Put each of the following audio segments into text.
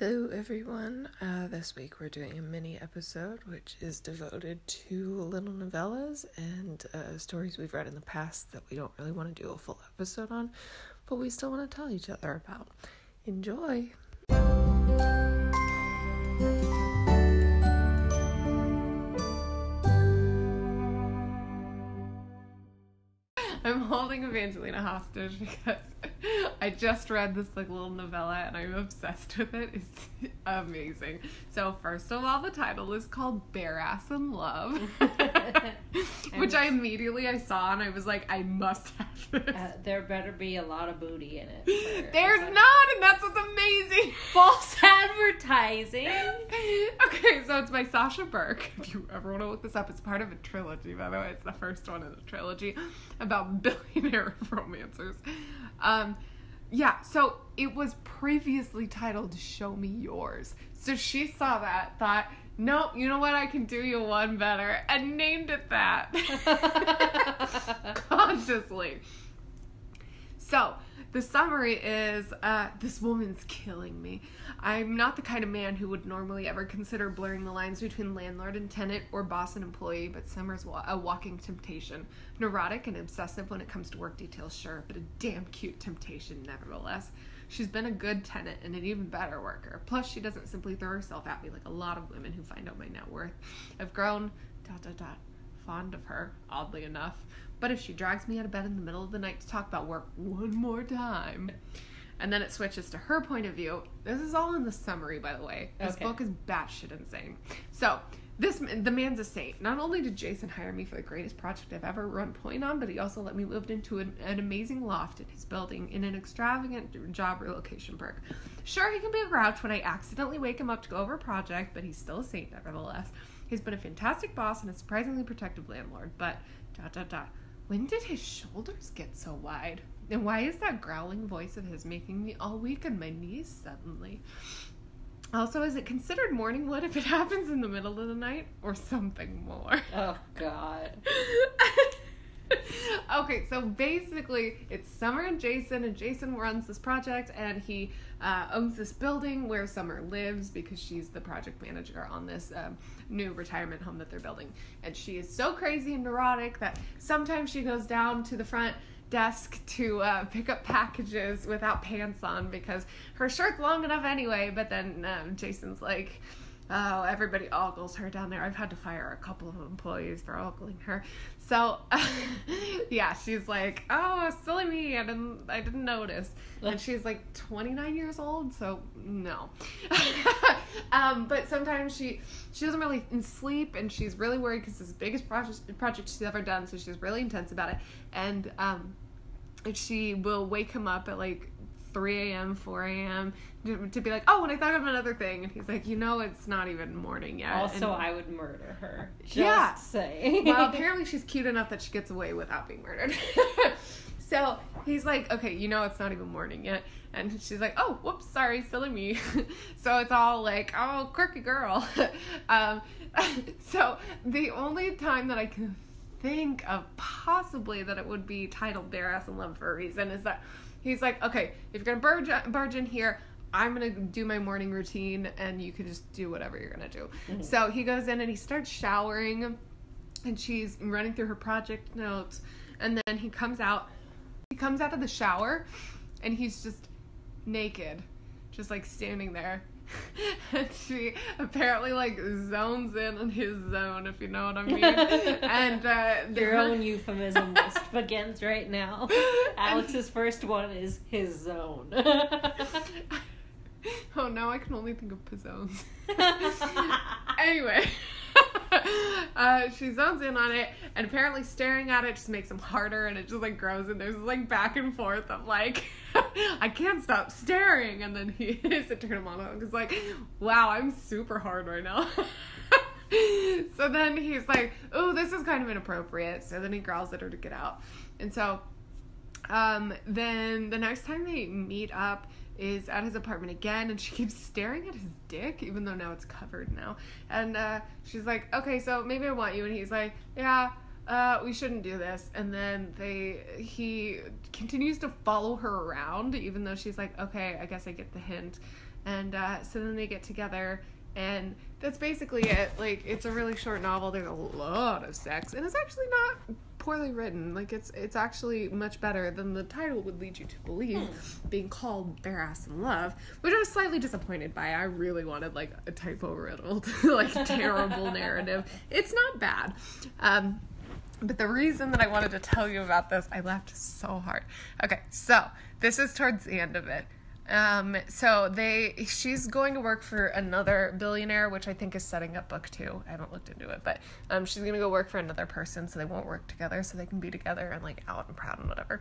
Hello, everyone. Uh, this week we're doing a mini episode which is devoted to little novellas and uh, stories we've read in the past that we don't really want to do a full episode on, but we still want to tell each other about. Enjoy! Holding Evangelina hostage because I just read this like little novella and I'm obsessed with it. It's amazing. So first of all, the title is called Bare Ass in Love, which I immediately I saw and I was like, I must have this. Uh, there better be a lot of booty in it. There's not, and that's what's amazing. false advertising. okay, so it's by Sasha Burke. If you ever want to look this up, it's part of a trilogy, by the way. It's the first one in the trilogy about billionaire romancers. Um, yeah, so it was previously titled Show Me Yours. So she saw that, thought, no, you know what? I can do you one better, and named it that consciously. So, the summary is uh, this woman's killing me. I'm not the kind of man who would normally ever consider blurring the lines between landlord and tenant or boss and employee, but Summer's a walking temptation. Neurotic and obsessive when it comes to work details, sure, but a damn cute temptation nevertheless. She's been a good tenant and an even better worker. Plus, she doesn't simply throw herself at me like a lot of women who find out my net worth. I've grown, dot, dot, dot, fond of her, oddly enough. But if she drags me out of bed in the middle of the night to talk about work one more time, and then it switches to her point of view. This is all in the summary, by the way. This Okay. book is batshit insane. So, this the man's a saint. Not only did Jason hire me for the greatest project I've ever run point on, but he also let me live into an, an amazing loft in his building in an extravagant job relocation perk. Sure, he can be a grouch when I accidentally wake him up to go over a project, but he's still a saint nevertheless. He's been a fantastic boss and a surprisingly protective landlord, but dot dot dot. When did his shoulders get so wide? And why is that growling voice of his making me all weak on my knees suddenly? Also, is it considered morning wood if it happens in the middle of the night or something more? Oh God. okay, so basically, it's Summer and Jason, and Jason runs this project, and he uh, owns this building where Summer lives because she's the project manager on this um, new retirement home that they're building. And she is so crazy and neurotic that sometimes she goes down to the front desk to uh, pick up packages without pants on because her shirt's long enough anyway. But then um, Jason's like, Oh, everybody ogles her down there. I've had to fire a couple of employees for ogling her. So, yeah, she's like, "Oh, silly me! I didn't, I didn't notice." And she's like 29 years old, so no. um, but sometimes she, she doesn't really sleep, and she's really worried because it's the biggest project project she's ever done. So she's really intense about it, and um, she will wake him up at like 3 a.m., 4 a.m. To, to be like, oh, and I thought of another thing. And he's like, you know, it's not even morning yet. Also, And- I would murder her. Just Yeah. saying. well, apparently she's cute enough that she gets away without being murdered. so he's like, okay, you know, it's not even morning yet. And she's like, oh, whoops, sorry, silly me. so it's all like, oh, quirky girl. um, so the only time that I can think of possibly that it would be titled Bare Ass in Love for a reason is that he's like, okay, if you're gonna barge, barge in here, I'm gonna do my morning routine and you can just do whatever you're gonna do. Mm-hmm. So he goes in and he starts showering and she's running through her project notes and then he comes out he comes out of the shower and he's just naked just like standing there and she apparently like zones in on his zone if you know what i mean and uh Your own euphemism list begins right now. Alex's first one is his zone. oh no i can only think of pizzones anyway uh, she zones in on it and apparently staring at it just makes him harder and it just like grows and there's like back and forth of like i can't stop staring. And then he his internal monologue is like wow i'm super hard right now. So then he's like oh this is kind of inappropriate. So then he growls at her to get out. And so um, then the next time they meet up is at his apartment again, and she keeps staring at his dick, even though now it's covered now. And uh, she's like, "Okay, so maybe I want you," and he's like, "Yeah." uh, we shouldn't do this. And then they he continues to follow her around, even though she's like, okay, I guess I get the hint. And uh, so then they get together, and that's basically it. Like, it's a really short novel. There's a lot of sex, and it's actually not poorly written. Like, it's it's actually much better than the title would lead you to believe, being called Bare Ass in Love, which I was slightly disappointed by. I really wanted like a typo riddled, like terrible narrative. It's not bad. Um, but the reason that I wanted to tell you about this, I laughed so hard. Okay, so this is towards the end of it. Um, so they, she's going to work for another billionaire, which I think is setting up book two. I haven't looked into it, but um, she's gonna go work for another person, so they won't work together, so they can be together and like out and proud and whatever.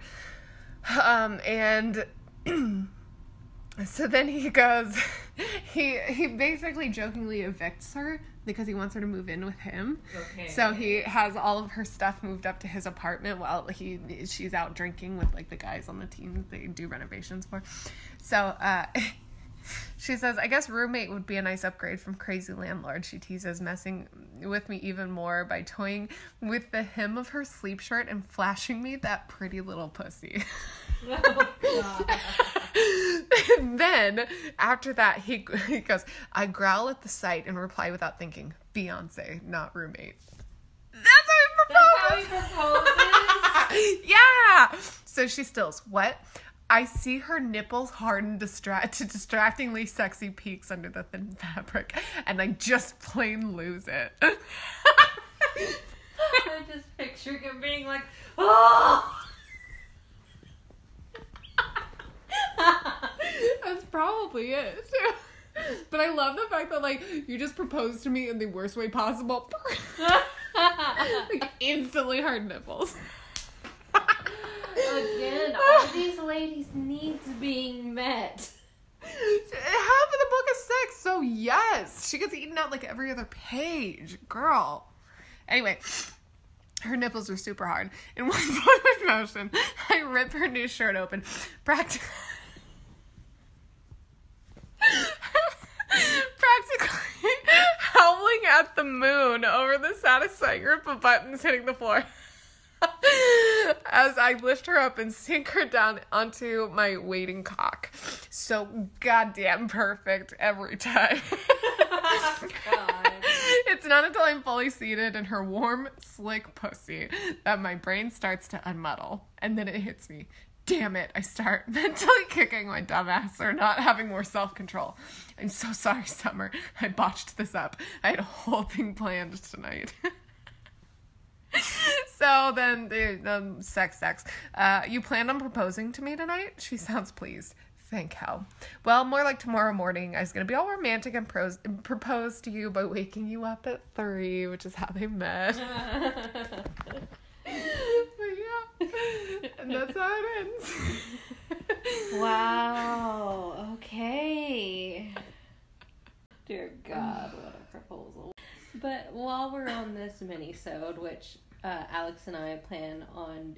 Um, and so then he goes, he he basically jokingly evicts her because he wants her to move in with him. Okay. So he has all of her stuff moved up to his apartment while he she's out drinking with like the guys on the team they do renovations for. So uh, she says, "I guess roommate would be a nice upgrade from crazy landlord." She teases, messing with me even more by toying with the hem of her sleep shirt and flashing me that pretty little pussy. then after that he he goes, I growl at the sight and reply without thinking, fiance, not roommate. That's how he That's how he proposes. yeah. So she stills. What? I see her nipples harden distract to distractingly sexy peaks under the thin fabric, and I just plain lose it. I just picture him being like, oh. That's probably is. But I love the fact that like you just proposed to me in the worst way possible. like instantly hard nipples. Again, all these ladies' needs being met. Half of the book is sex, so yes, she gets eaten out like every other page, girl. Anyway, her nipples are super hard. In one forward motion, I rip her new shirt open. Practically at the moon over the satisfying grip of buttons hitting the floor. As I lift her up and sink her down onto my waiting cock. So goddamn perfect every time. God. It's not until I'm fully seated in her warm, slick pussy that my brain starts to unmuddle. And then it hits me. Damn it, I start mentally kicking my dumb ass for not having more self control. I'm so sorry, Summer. I botched this up. I had a whole thing planned tonight. so then, the sex, sex. Uh, you plan on proposing to me tonight? She sounds pleased. Thank hell. Well, more like tomorrow morning, I was gonna be all romantic and, pros- and propose to you by waking you up at three, which is how they met. but yeah, and that's how it ends. wow. Okay. Dear God, what a proposal. But while we're on this mini-sode, which uh, Alex and I plan on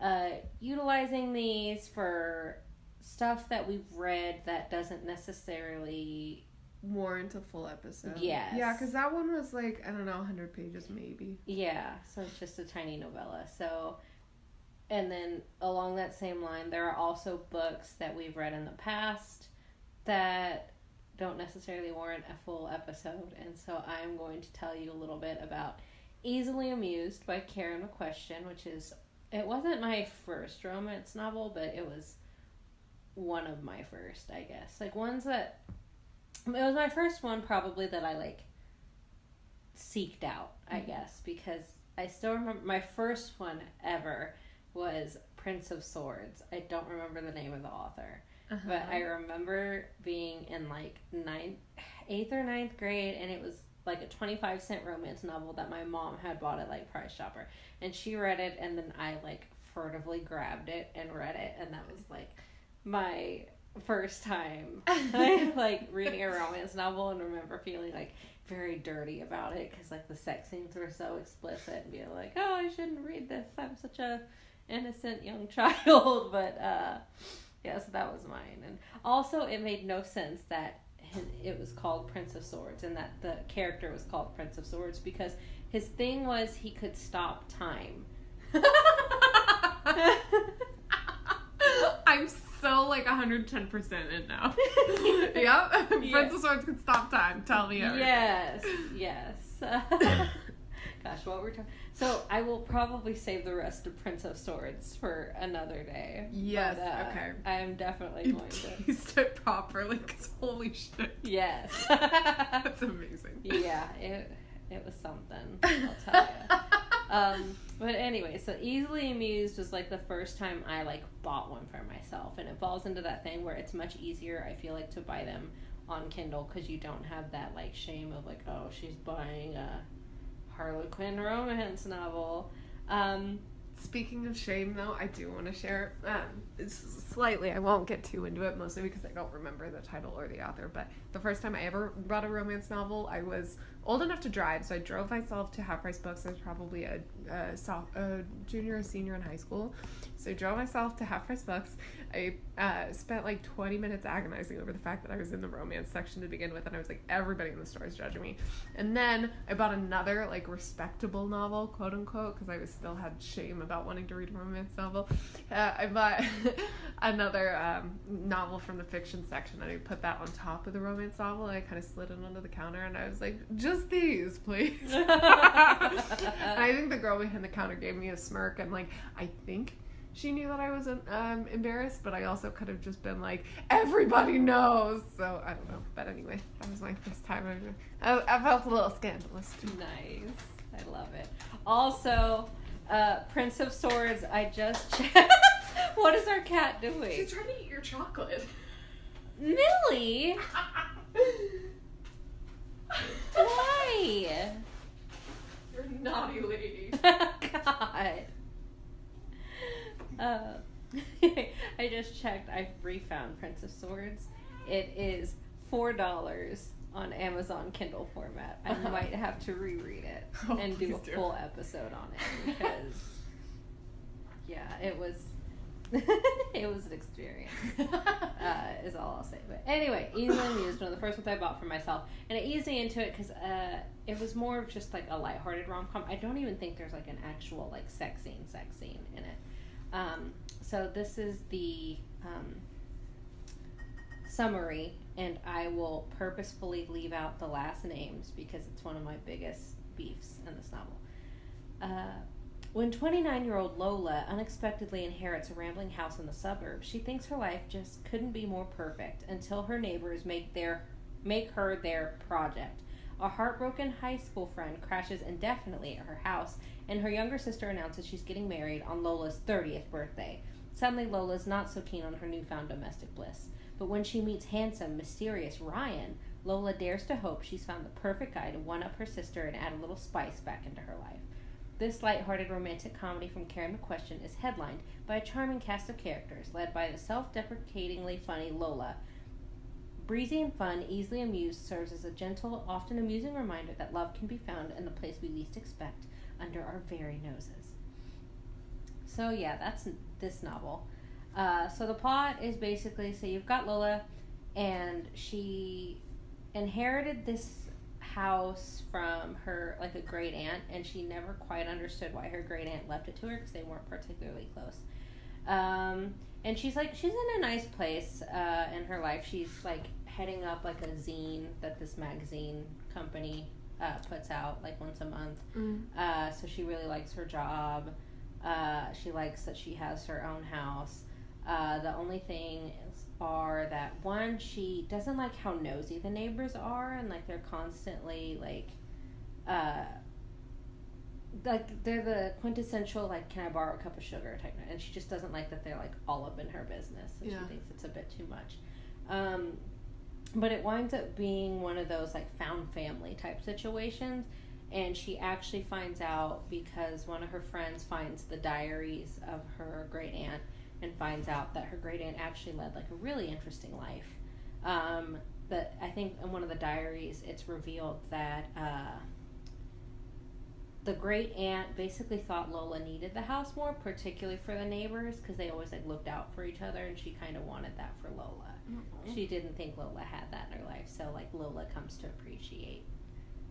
uh, utilizing these for stuff that we've read that doesn't necessarily Warrant a full episode. Yes. Yeah, because that one was like I don't know, hundred pages maybe. Yeah, so it's just a tiny novella. So, and then along that same line, there are also books that we've read in the past that don't necessarily warrant a full episode. And so I'm going to tell you a little bit about Easily Amused by Karen McQuestion, which is, it wasn't my first romance novel, but it was one of my first, I guess. Like ones that, it was my first one probably that I like seeked out, I mm-hmm. guess, because I still remember my first one ever was Prince of Swords. I don't remember the name of the author, Uh-huh. but I remember being in like ninth, eighth or ninth grade, and it was like a twenty-five cent romance novel that my mom had bought at like Price Chopper, and she read it, and then I like furtively grabbed it and read it, and that was like my first time like reading a romance novel and remember feeling like very dirty about it because like the sex scenes were so explicit and being like oh i shouldn't read this i'm such a innocent young child but uh yeah so that was mine and also it made no sense that it was called Prince of Swords, and that the character was called Prince of Swords because his thing was he could stop time. I'm so like 110% in now. yep. Prince of Swords could stop time. Tell me everything. Yes, yes. Gosh, what we're talking. So I will probably save the rest of Prince of Swords for another day. Yes. But, uh, okay. I'm definitely going to. Taste it properly, cause holy shit. Yes. That's amazing. yeah, it it was something. I'll tell you. Um, but anyway, so easily amused was like the first time I like bought one for myself, and it falls into that thing where it's much easier. I feel like to buy them on Kindle because you don't have that like shame of like, oh, she's buying a Harlequin romance novel. Um, Speaking of shame, though, I do want to share um, slightly. I won't get too into it, mostly because I don't remember the title or the author. But the first time I ever bought a romance novel, I was old enough to drive, so I drove myself to Half Price Books. I was probably a, a, soft, a junior or senior in high school, so I drove myself to Half Price Books. I uh, spent like 20 minutes agonizing over the fact that I was in the romance section to begin with, and I was like, everybody in the store is judging me. And then I bought another like respectable novel, quote unquote, because I was still had shame about wanting to read a romance novel. Uh, I bought another um, novel from the fiction section, and I put that on top of the romance novel. And I kind of slid it under the counter, and I was like, just these, please. and I think the girl behind the counter gave me a smirk, and like, I think she knew that I was um, embarrassed, but I also could have just been like, everybody knows. So I don't know. But anyway, that was my first time. I, I felt a little scandalous too. Nice. I love it. Also, uh, Prince of Swords, I just checked. what is our cat doing? She's trying to eat your chocolate. Millie? Why? You're a naughty lady. God. Uh, I just checked. I've refound Prince of Swords. It is four dollars on Amazon Kindle format. I Uh-huh. might have to reread it Oh, and do a do. full episode on it because, yeah, it was it was an experience. Uh, is all I'll say. But anyway, easily amused. One of the first ones I bought for myself, and it eased me into it because uh, it was more of just like a lighthearted rom com. I don't even think there's like an actual like sex scene, sex scene in it. Um, so this is the um, summary, and I will purposefully leave out the last names because it's one of my biggest beefs in this novel. Uh, when 29 year old Lola unexpectedly inherits a rambling house in the suburbs, she thinks her life just couldn't be more perfect until her neighbors make their make her their project. A heartbroken high school friend crashes indefinitely at her house, and her younger sister announces she's getting married on Lola's 30th birthday. Suddenly, Lola's not so keen on her newfound domestic bliss. But when she meets handsome, mysterious Ryan, Lola dares to hope she's found the perfect guy to one up her sister and add a little spice back into her life. This light-hearted romantic comedy from Karen McQuestion is headlined by a charming cast of characters, led by the self-deprecatingly funny Lola. Breezy and fun, easily amused, serves as a gentle, often amusing reminder that love can be found in the place we least expect, under our very noses. So yeah, that's this novel. Uh, so the plot is basically so you've got Lola, and she inherited this house from her like a great aunt, and she never quite understood why her great aunt left it to her because they weren't particularly close. Um, and she's like she's in a nice place uh, in her life. She's like heading up like a zine that this magazine company uh, puts out like once a month. Mm. Uh, so she really likes her job. Uh, she likes that she has her own house. Uh, the only thing is, are that one, she doesn't like how nosy the neighbors are, and like they're constantly like, uh, like they're the quintessential like, can I borrow a cup of sugar type, and she just doesn't like that they're like all up in her business, and Yeah. she thinks it's a bit too much. Um, but it winds up being one of those like found family type situations and she actually finds out because one of her friends finds the diaries of her great aunt and finds out that her great aunt actually led like a really interesting life um, but i think in one of the diaries it's revealed that uh, the great aunt basically thought Lola needed the house more, particularly for the neighbors, because they always like looked out for each other, and she kind of wanted that for Lola. She didn't think Lola had that in her life, so like Lola comes to appreciate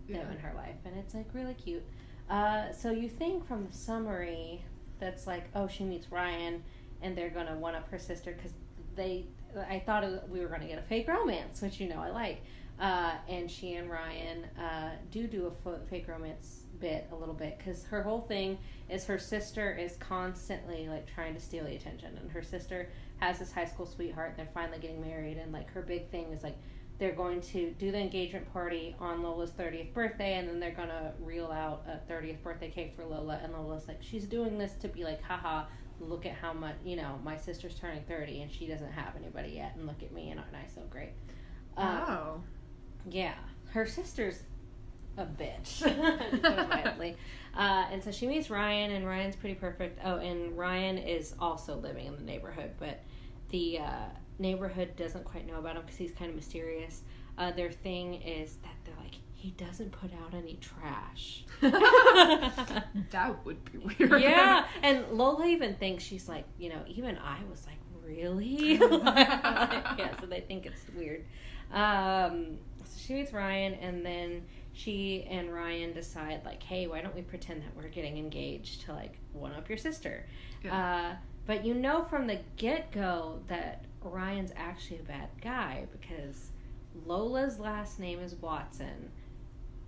them Yeah. in her life, and it's like really cute. Uh, so you think from the summary that's like, oh, she meets Ryan, and they're gonna one up her sister because they. I thought we were gonna get a fake romance, which you know I like. Uh, and she and Ryan uh, do do a fake romance bit a little bit because her whole thing is her sister is constantly like trying to steal the attention, and her sister has this high school sweetheart. And they're finally getting married, and like her big thing is like they're going to do the engagement party on Lola's 30th birthday, and then they're gonna reel out a 30th birthday cake for Lola. And Lola's like, she's doing this to be like, haha, look at how much, you know, my sister's turning 30 and she doesn't have anybody yet, and look at me, and aren't I so great? Uh, Oh. yeah, her sister's a bitch, to put it mildly. Uh, and so she meets Ryan, and Ryan's pretty perfect. Oh, and Ryan is also living in the neighborhood, but the uh, neighborhood doesn't quite know about him because he's kind of mysterious. Uh, their thing is that they're like, he doesn't put out any trash. that would be weird. yeah, and Lola even thinks she's like, you know, even I was like, really? yeah, so they think it's weird. Um, so she meets Ryan, and then she and Ryan decide, like, hey, why don't we pretend that we're getting engaged to like one up your sister? Uh, but you know from the get go that Ryan's actually a bad guy because Lola's last name is Watson,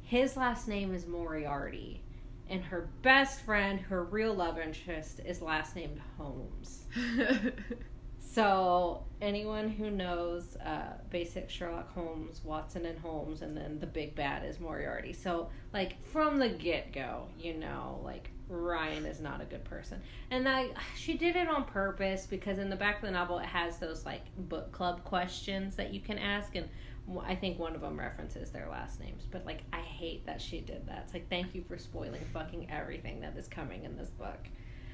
his last name is Moriarty, and her best friend, her real love interest, is last named Holmes. So anyone who knows uh, basic Sherlock Holmes, Watson and Holmes, and then the big bad is Moriarty. So like from the get go, you know, like Ryan is not a good person, and I she did it on purpose because in the back of the novel it has those like book club questions that you can ask, and I think one of them references their last names. But like I hate that she did that. It's like thank you for spoiling fucking everything that is coming in this book.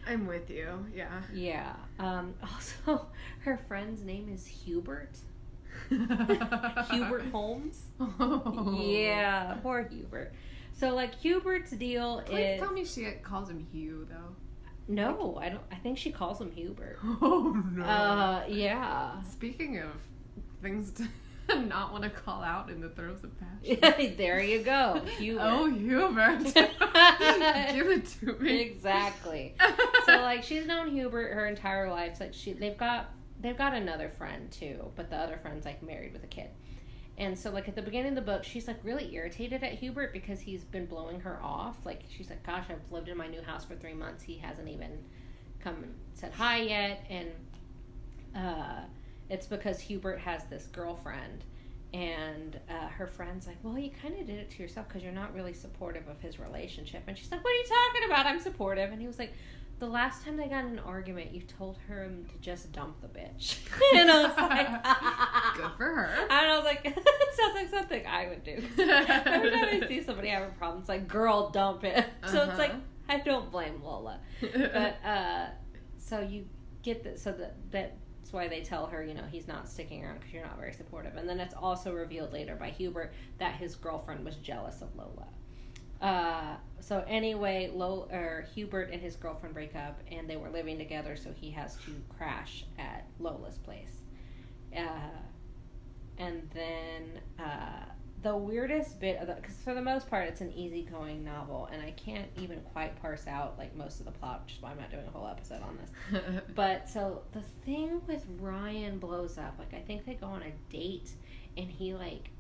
I'm with you. Yeah. Yeah. Um, also, her friend's name is Hubert. Hubert Holmes. Oh. Yeah, poor Hubert. So like Hubert's deal Please is tell me she calls him Hugh though. no, I don't. I think she calls him Hubert. Oh no. Uh, yeah. Speaking of things to not want to call out in the throes of passion. there you go, Hubert. Oh, Hubert. Give it to me. exactly. So like she's known Hubert her entire life. Like she, they've got they've got another friend too, but the other friend's like married with a kid. And so like at the beginning of the book, she's like really irritated at Hubert because he's been blowing her off. Like she's like, "Gosh, I've lived in my new house for three months. He hasn't even come and said hi yet." And uh, it's because Hubert has this girlfriend, and uh, her friend's like, "Well, you kind of did it to yourself because you're not really supportive of his relationship." And she's like, "What are you talking about? I'm supportive." And he was like, "The last time they got in an argument, you told her to just dump the bitch." and I was like, Good for her. And I was like, "That sounds like something I would do. Every time I see somebody have a problem, it's like, "Girl, dump it." So it's like, Uh-huh. I don't blame Lola but uh, so you get that. So that, that that's why they tell her, you know, he's not sticking around because you're not very supportive. And then it's also revealed later by Hubert that his girlfriend was jealous of Lola. Uh, so anyway, Lo- or Hubert and his girlfriend break up, and they were living together. So he has to crash at Lola's place. Uh, and then uh, the weirdest bit of the because for the most part it's an easygoing novel and i can't even quite parse out like most of the plot which is why i'm not doing a whole episode on this but so the thing with ryan blows up like i think they go on a date and he like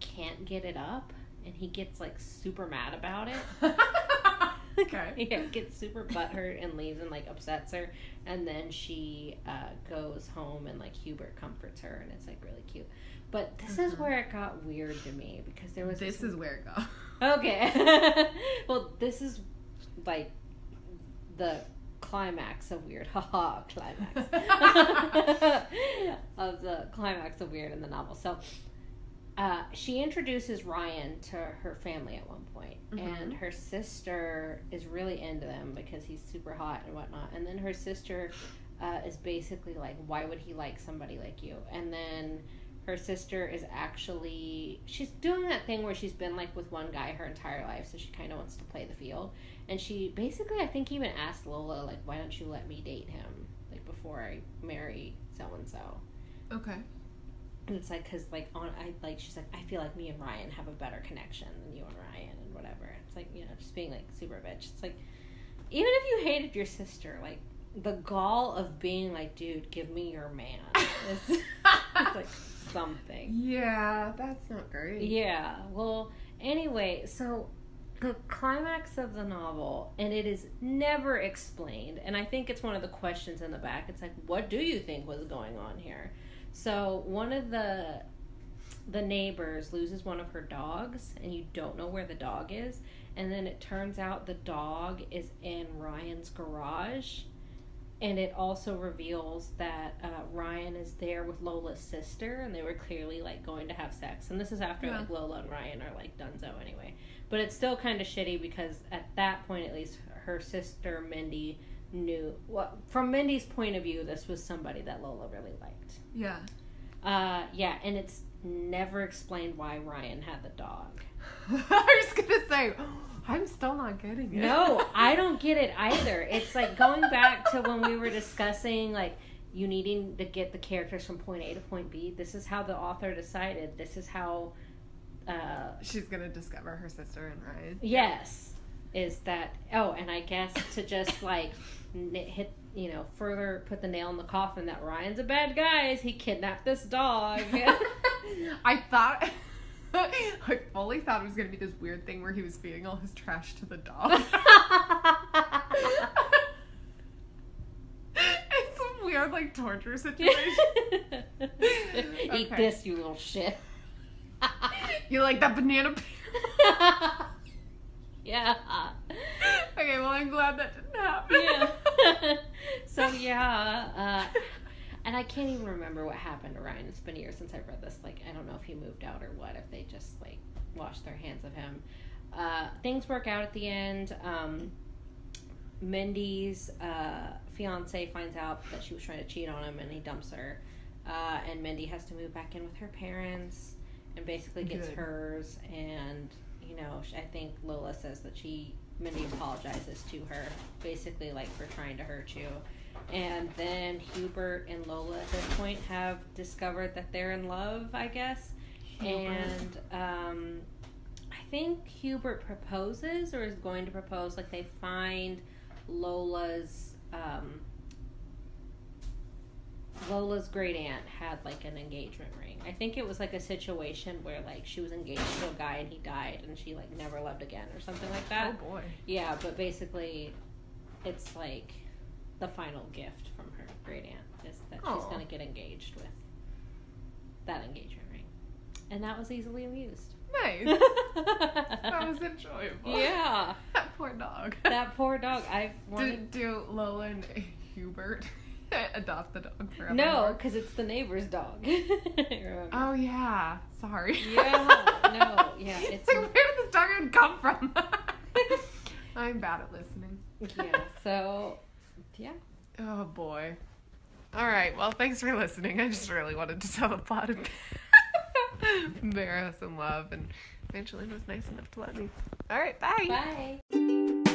can't get it up and he gets like super mad about it okay. yeah, gets super butthurt and leaves and like upsets her, and then she uh, goes home and like Hubert comforts her, and it's like really cute. But this is Mhm. where it got weird to me because there was This is where it got. okay. well, this is like the climax of weird. Haha, climax of the climax of weird in the novel. So. Uh, she introduces Ryan to her family at one point, and Mhm. her sister is really into them because he's super hot and whatnot. And then her sister uh, is basically like, "Why would he like somebody like you?" And then her sister is actually she's doing that thing where she's been like with one guy her entire life, so she kind of wants to play the field. And she basically, I think, even asked Lola like, "Why don't you let me date him like before I marry so and so?" Okay. And it's like, cause like on, I like she's like, I feel like me and Ryan have a better connection than you and Ryan and whatever. It's like you know, just being like super bitch. It's like, even if you hated your sister, like the gall of being like, dude, give me your man. Is, it's like something. Yeah, that's not great. Yeah. Well, anyway, so the climax of the novel, and it is never explained, and I think it's one of the questions in the back. It's like, what do you think was going on here? So one of the the neighbors loses one of her dogs, and you don't know where the dog is, and then it turns out the dog is in Ryan's garage. And it also reveals that uh, Ryan is there with Lola's sister, and they were clearly like going to have sex. And this is after Yeah. like Lola and Ryan are like donezo anyway. But it's still kind of shitty because at that point, at least, her sister Mindy knew. Well, from Mindy's point of view, this was somebody that Lola really liked. Yeah. Uh, yeah, and it's never explained why Ryan had the dog. I was gonna say, I'm still not getting it. No, I don't get it either. It's like going back to when we were discussing like you needing to get the characters from point A to point B. This is how the author decided. This is how uh She's gonna discover her sister and Ryan. yes is that oh and I guess to just like hit you know further put the nail in the coffin that Ryan's a bad guy is he kidnapped this dog. I thought. I fully thought it was gonna be this weird thing where he was feeding all his trash to the dog. it's a weird, like, torture situation. Eat Okay. this, you little shit. You like that banana? yeah. okay, well, I'm glad that didn't happen. Yeah. so yeah, uh, and I can't even remember what happened to Ryan. It's been years since I've read this. Like, I don't know if he moved out or what. If they just like washed their hands of him. Uh, things work out at the end. Um, Mindy's uh, fiance finds out that she was trying to cheat on him, and he dumps her. Uh, and Mindy has to move back in with her parents, and basically gets Good. hers. And you know, I think Lola says that she Mindy apologizes to her, basically like for trying to hurt you. And then Hubert and Lola at this point have discovered that they're in love, I guess. And um, I think Hubert proposes or is going to propose. Like they find Lola's um, Lola's great aunt had like an engagement ring. I think it was like a situation where like she was engaged to a guy and he died and she like never loved again or something like that. Oh boy. Yeah, but basically, it's like the final gift from her great aunt is that she's going to get engaged with that engagement ring, and that was easily amused. Nice. that was enjoyable. yeah, That poor dog. that poor dog. I wanted Did do Lola and Hubert adopt the dog forever? no, because it's the neighbor's dog. Oh yeah. Sorry. Yeah, no, yeah, it's- It's like where did this dog even come from? I'm bad at listening. yeah. So, yeah. Oh boy. All right. Well, thanks for listening. I just really wanted to tell the plot of Bare Ass in Love, and Evangelina was nice enough to let me. All right. Bye. Bye.